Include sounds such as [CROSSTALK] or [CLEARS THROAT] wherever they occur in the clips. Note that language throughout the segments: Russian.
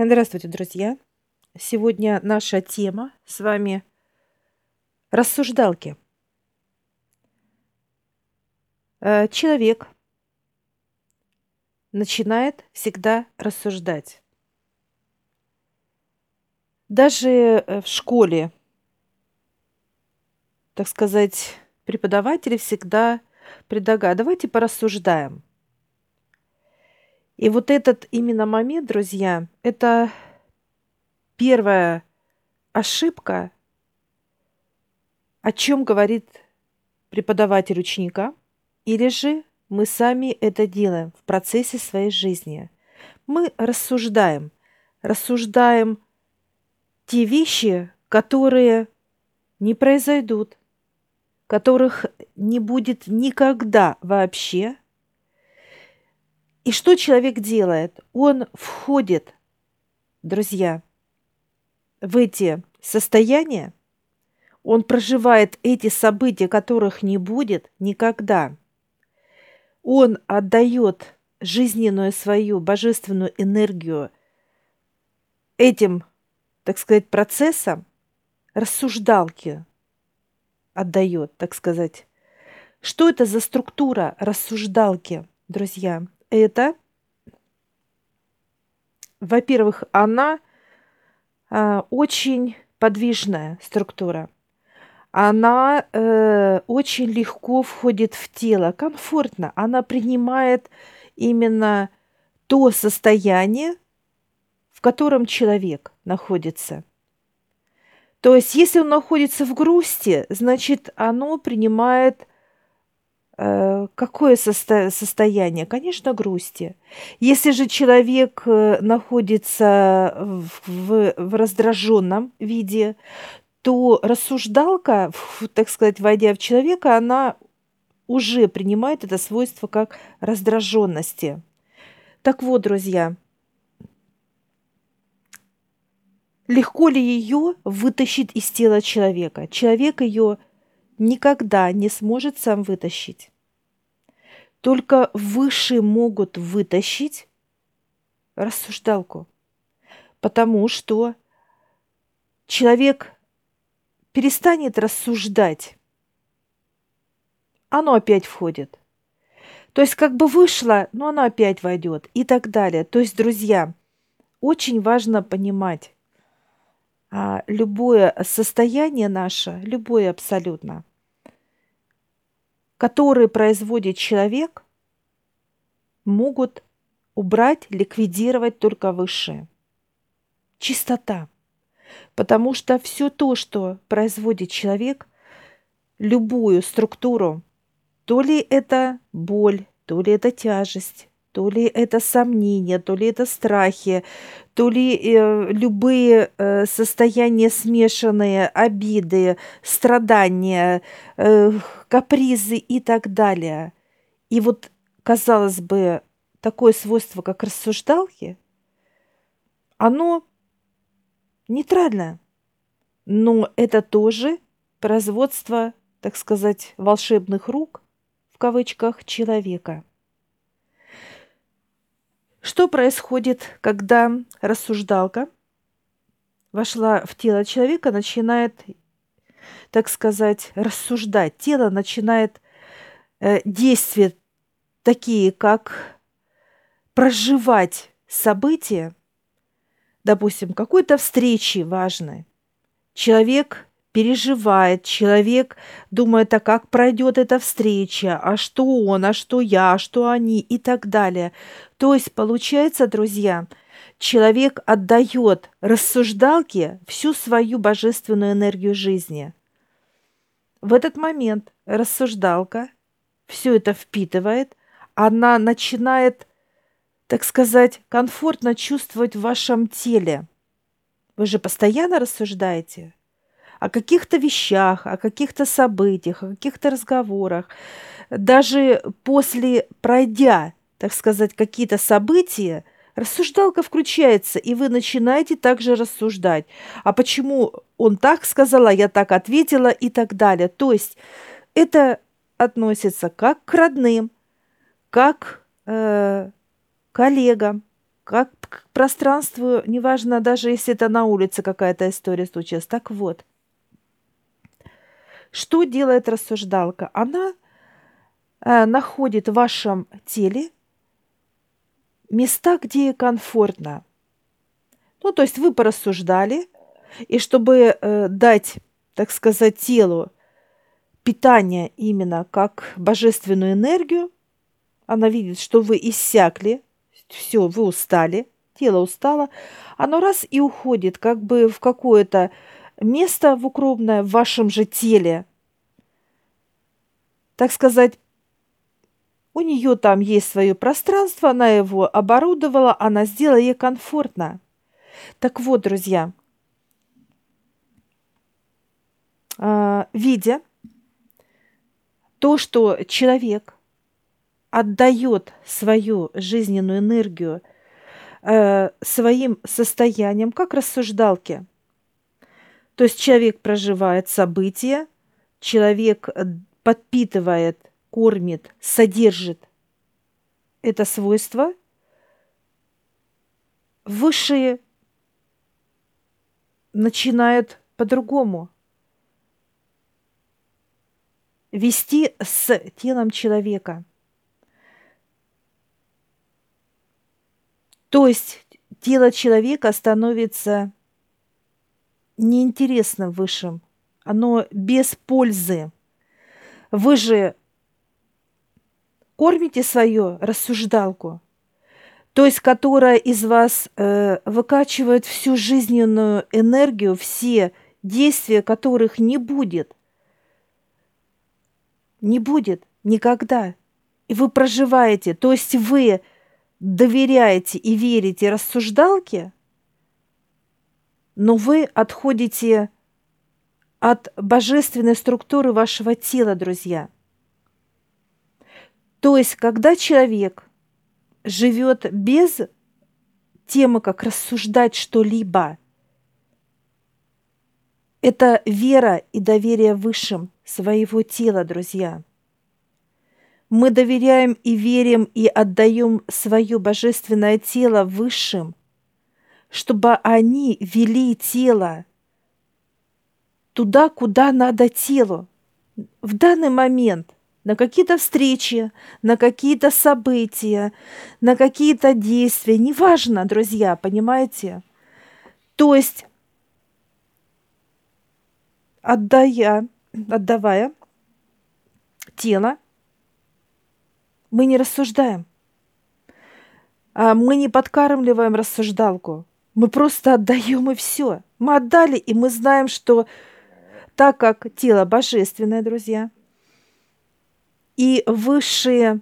Здравствуйте, друзья! Сегодня наша тема с вами рассуждалки. Э, человек начинает всегда рассуждать. Даже э, в школе, так сказать, преподаватели всегда предлагают, давайте порассуждаем – и вот этот именно момент, друзья, это первая ошибка, о чем говорит преподаватель ученика, или же мы сами это делаем в процессе своей жизни. Мы рассуждаем, рассуждаем те вещи, которые не произойдут, которых не будет никогда вообще – и что человек делает? Он входит, друзья, в эти состояния, он проживает эти события, которых не будет никогда. Он отдает жизненную свою божественную энергию этим, так сказать, процессам, рассуждалки отдает, так сказать. Что это за структура рассуждалки, друзья? Это, во-первых, она э, очень подвижная структура. Она э, очень легко входит в тело, комфортно. Она принимает именно то состояние, в котором человек находится. То есть, если он находится в грусти, значит, оно принимает какое состо- состояние? Конечно, грусти. Если же человек э, находится в, в раздраженном виде, то рассуждалка, так сказать, войдя в человека, она уже принимает это свойство как раздраженности. Так вот, друзья, легко ли ее вытащить из тела человека? Человек ее никогда не сможет сам вытащить. Только выше могут вытащить рассуждалку, потому что человек перестанет рассуждать, оно опять входит. То есть как бы вышло, но оно опять войдет и так далее. То есть, друзья, очень важно понимать, а, любое состояние наше, любое абсолютно, которые производит человек, могут убрать, ликвидировать только высшее. Чистота. Потому что все то, что производит человек, любую структуру, то ли это боль, то ли это тяжесть, то ли это сомнения, то ли это страхи, то ли э, любые э, состояния смешанные, обиды, страдания, э, капризы и так далее. И вот, казалось бы, такое свойство, как рассуждалки, оно нейтральное, но это тоже производство, так сказать, волшебных рук, в кавычках, человека – что происходит, когда рассуждалка вошла в тело человека, начинает, так сказать, рассуждать. Тело начинает э, действия такие, как проживать события, допустим, какой-то встречи важной. Человек переживает, человек думает, а как пройдет эта встреча, а что он, а что я, а что они? и так далее. То есть, получается, друзья, человек отдает рассуждалке всю свою божественную энергию жизни. В этот момент рассуждалка все это впитывает, она начинает, так сказать, комфортно чувствовать в вашем теле. Вы же постоянно рассуждаете – о каких-то вещах, о каких-то событиях, о каких-то разговорах. Даже после пройдя, так сказать, какие-то события, рассуждалка включается, и вы начинаете также рассуждать. А почему он так сказал, а я так ответила и так далее. То есть это относится как к родным, как э, коллегам, как к пространству, неважно, даже если это на улице какая-то история случилась. Так вот, что делает рассуждалка? Она э, находит в вашем теле места, где комфортно. Ну, то есть вы порассуждали, и чтобы э, дать, так сказать, телу питание именно как божественную энергию, она видит, что вы иссякли, все, вы устали, тело устало, оно раз и уходит как бы в какое-то место в укромное в вашем же теле. Так сказать, у нее там есть свое пространство, она его оборудовала, она сделала ей комфортно. Так вот, друзья, а, видя то, что человек отдает свою жизненную энергию э, своим состоянием, как рассуждалки. То есть человек проживает события, человек подпитывает, кормит, содержит это свойство, высшие начинают по-другому вести с телом человека. То есть тело человека становится неинтересным высшим. Оно без пользы. Вы же кормите свою рассуждалку, то есть которая из вас э, выкачивает всю жизненную энергию, все действия которых не будет. Не будет никогда. И вы проживаете, то есть вы доверяете и верите рассуждалке, но вы отходите от божественной структуры вашего тела, друзья. То есть, когда человек живет без темы, как рассуждать что-либо, это вера и доверие высшим своего тела, друзья. Мы доверяем и верим и отдаем свое божественное тело высшим, чтобы они вели тело туда, куда надо телу. В данный момент на какие-то встречи, на какие-то события, на какие-то действия. Неважно, друзья, понимаете? То есть, отдая, отдавая тело мы не рассуждаем. А мы не подкармливаем рассуждалку. Мы просто отдаем и все. Мы отдали, и мы знаем, что так как тело божественное, друзья, и высшие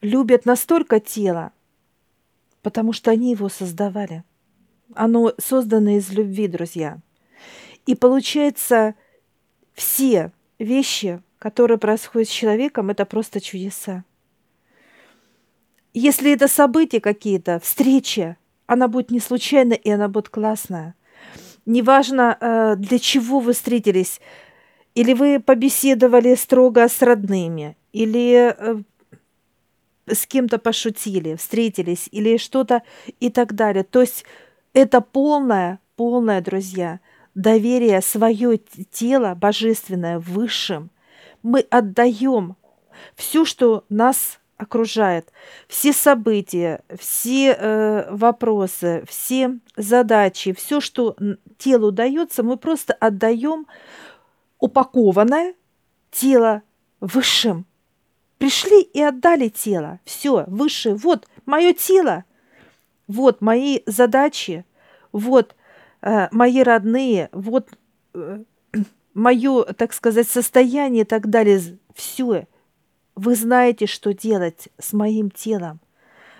любят настолько тело, потому что они его создавали. Оно создано из любви, друзья. И получается, все вещи, которые происходят с человеком, это просто чудеса. Если это события какие-то, встреча, она будет не случайная и она будет классная. Неважно, э, для чего вы встретились, или вы побеседовали строго с родными, или э, с кем-то пошутили, встретились, или что-то и так далее. То есть это полное, полное, друзья, доверие свое тело божественное высшим – мы отдаем все, что нас окружает, все события, все э, вопросы, все задачи, все, что телу дается, мы просто отдаем упакованное тело высшим. Пришли и отдали тело. Все, высшее. Вот мое тело. Вот мои задачи. Вот э, мои родные. Вот э, [CLEARS THROAT] мое, так сказать, состояние и так далее, все. Вы знаете, что делать с моим телом.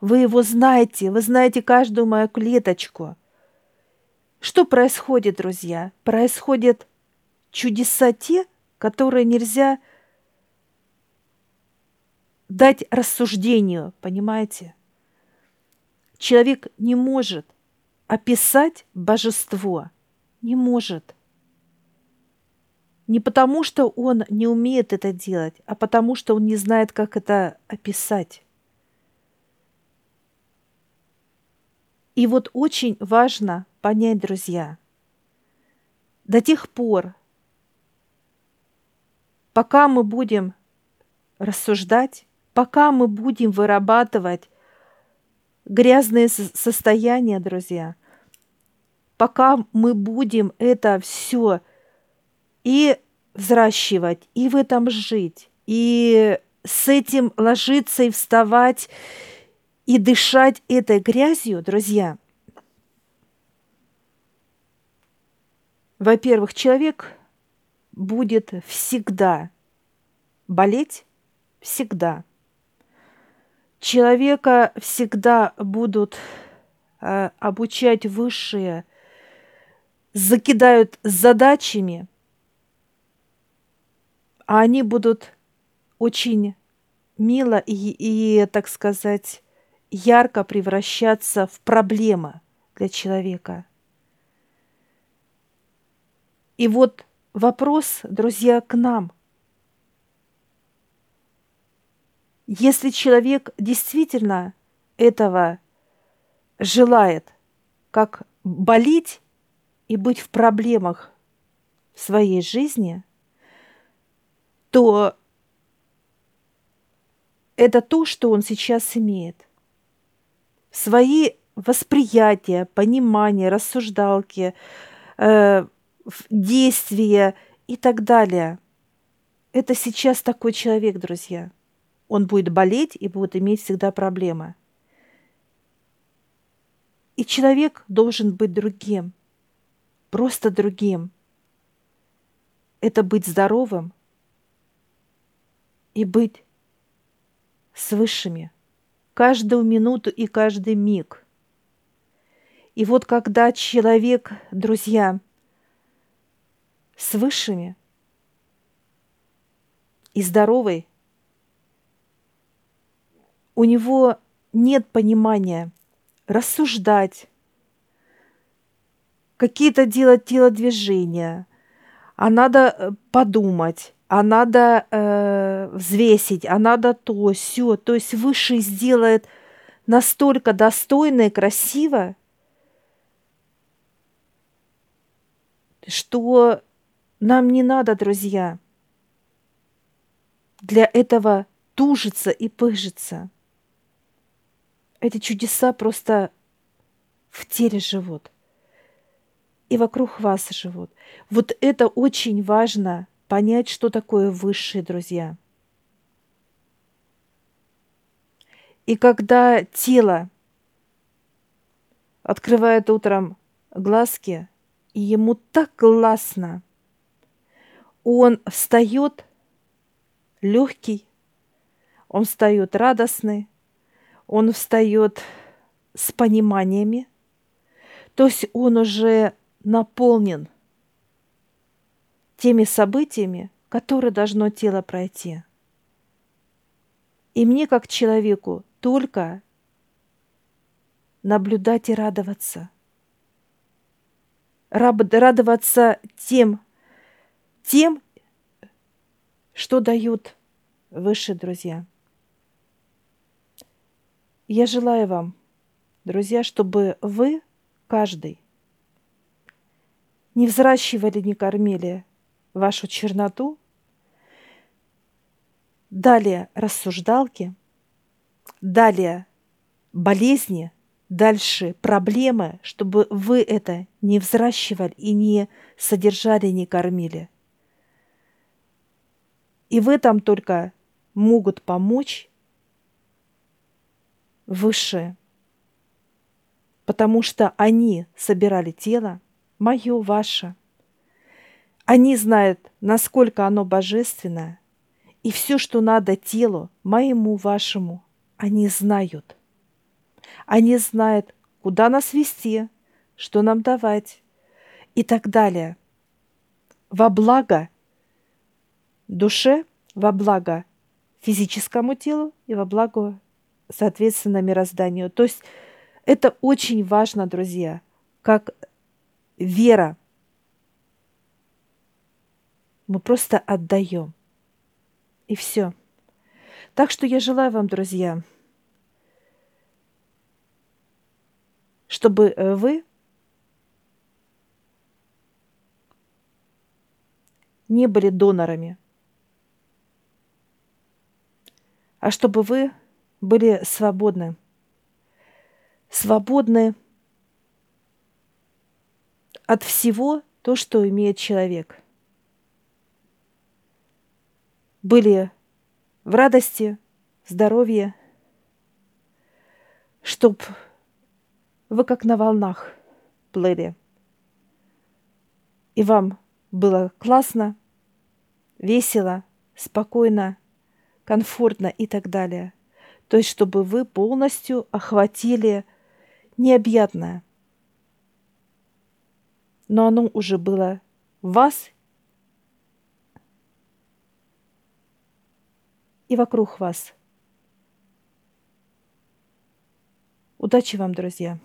Вы его знаете, вы знаете каждую мою клеточку. Что происходит, друзья? Происходят чудеса те, которые нельзя дать рассуждению, понимаете? Человек не может описать божество, не может – не потому, что он не умеет это делать, а потому, что он не знает, как это описать. И вот очень важно понять, друзья, до тех пор, пока мы будем рассуждать, пока мы будем вырабатывать грязные состояния, друзья, пока мы будем это все и взращивать, и в этом жить, и с этим ложиться и вставать, и дышать этой грязью, друзья, во-первых, человек будет всегда болеть, всегда. Человека всегда будут э, обучать высшие, закидают задачами, а они будут очень мило и, и, так сказать, ярко превращаться в проблемы для человека. И вот вопрос, друзья, к нам. Если человек действительно этого желает, как болеть и быть в проблемах в своей жизни, то это то, что он сейчас имеет. Свои восприятия, понимания, рассуждалки, э, действия и так далее. Это сейчас такой человек, друзья. Он будет болеть и будет иметь всегда проблемы. И человек должен быть другим, просто другим. Это быть здоровым и быть с высшими, каждую минуту и каждый миг. И вот когда человек, друзья, с высшими и здоровый, у него нет понимания рассуждать, какие-то делать телодвижения, а надо э, подумать, а надо э, взвесить, а надо то, все. То есть Высший сделает настолько достойно и красиво, что нам не надо, друзья, для этого тужиться и пыжиться. Эти чудеса просто в теле живут и вокруг вас живут. Вот это очень важно понять, что такое высшие друзья. И когда тело открывает утром глазки, и ему так классно, он встает легкий, он встает радостный, он встает с пониманиями, то есть он уже наполнен – теми событиями, которые должно тело пройти. И мне, как человеку, только наблюдать и радоваться. Радоваться тем, тем, что дают высшие друзья. Я желаю вам, друзья, чтобы вы, каждый, не взращивали, не кормили вашу черноту. Далее рассуждалки, далее болезни, дальше проблемы, чтобы вы это не взращивали и не содержали, не кормили. И в этом только могут помочь высшие, потому что они собирали тело, мое, ваше – они знают, насколько оно божественное, и все, что надо телу, моему, вашему, они знают. Они знают, куда нас вести, что нам давать и так далее. Во благо душе, во благо физическому телу и во благо, соответственно, мирозданию. То есть это очень важно, друзья, как вера мы просто отдаем. И все. Так что я желаю вам, друзья, чтобы э, вы не были донорами, а чтобы вы были свободны. Свободны от всего то, что имеет человек. Были в радости, здоровье, чтоб вы как на волнах плыли. И вам было классно, весело, спокойно, комфортно и так далее. То есть, чтобы вы полностью охватили необъятное. Но оно уже было в вас и вокруг вас. Удачи вам, друзья!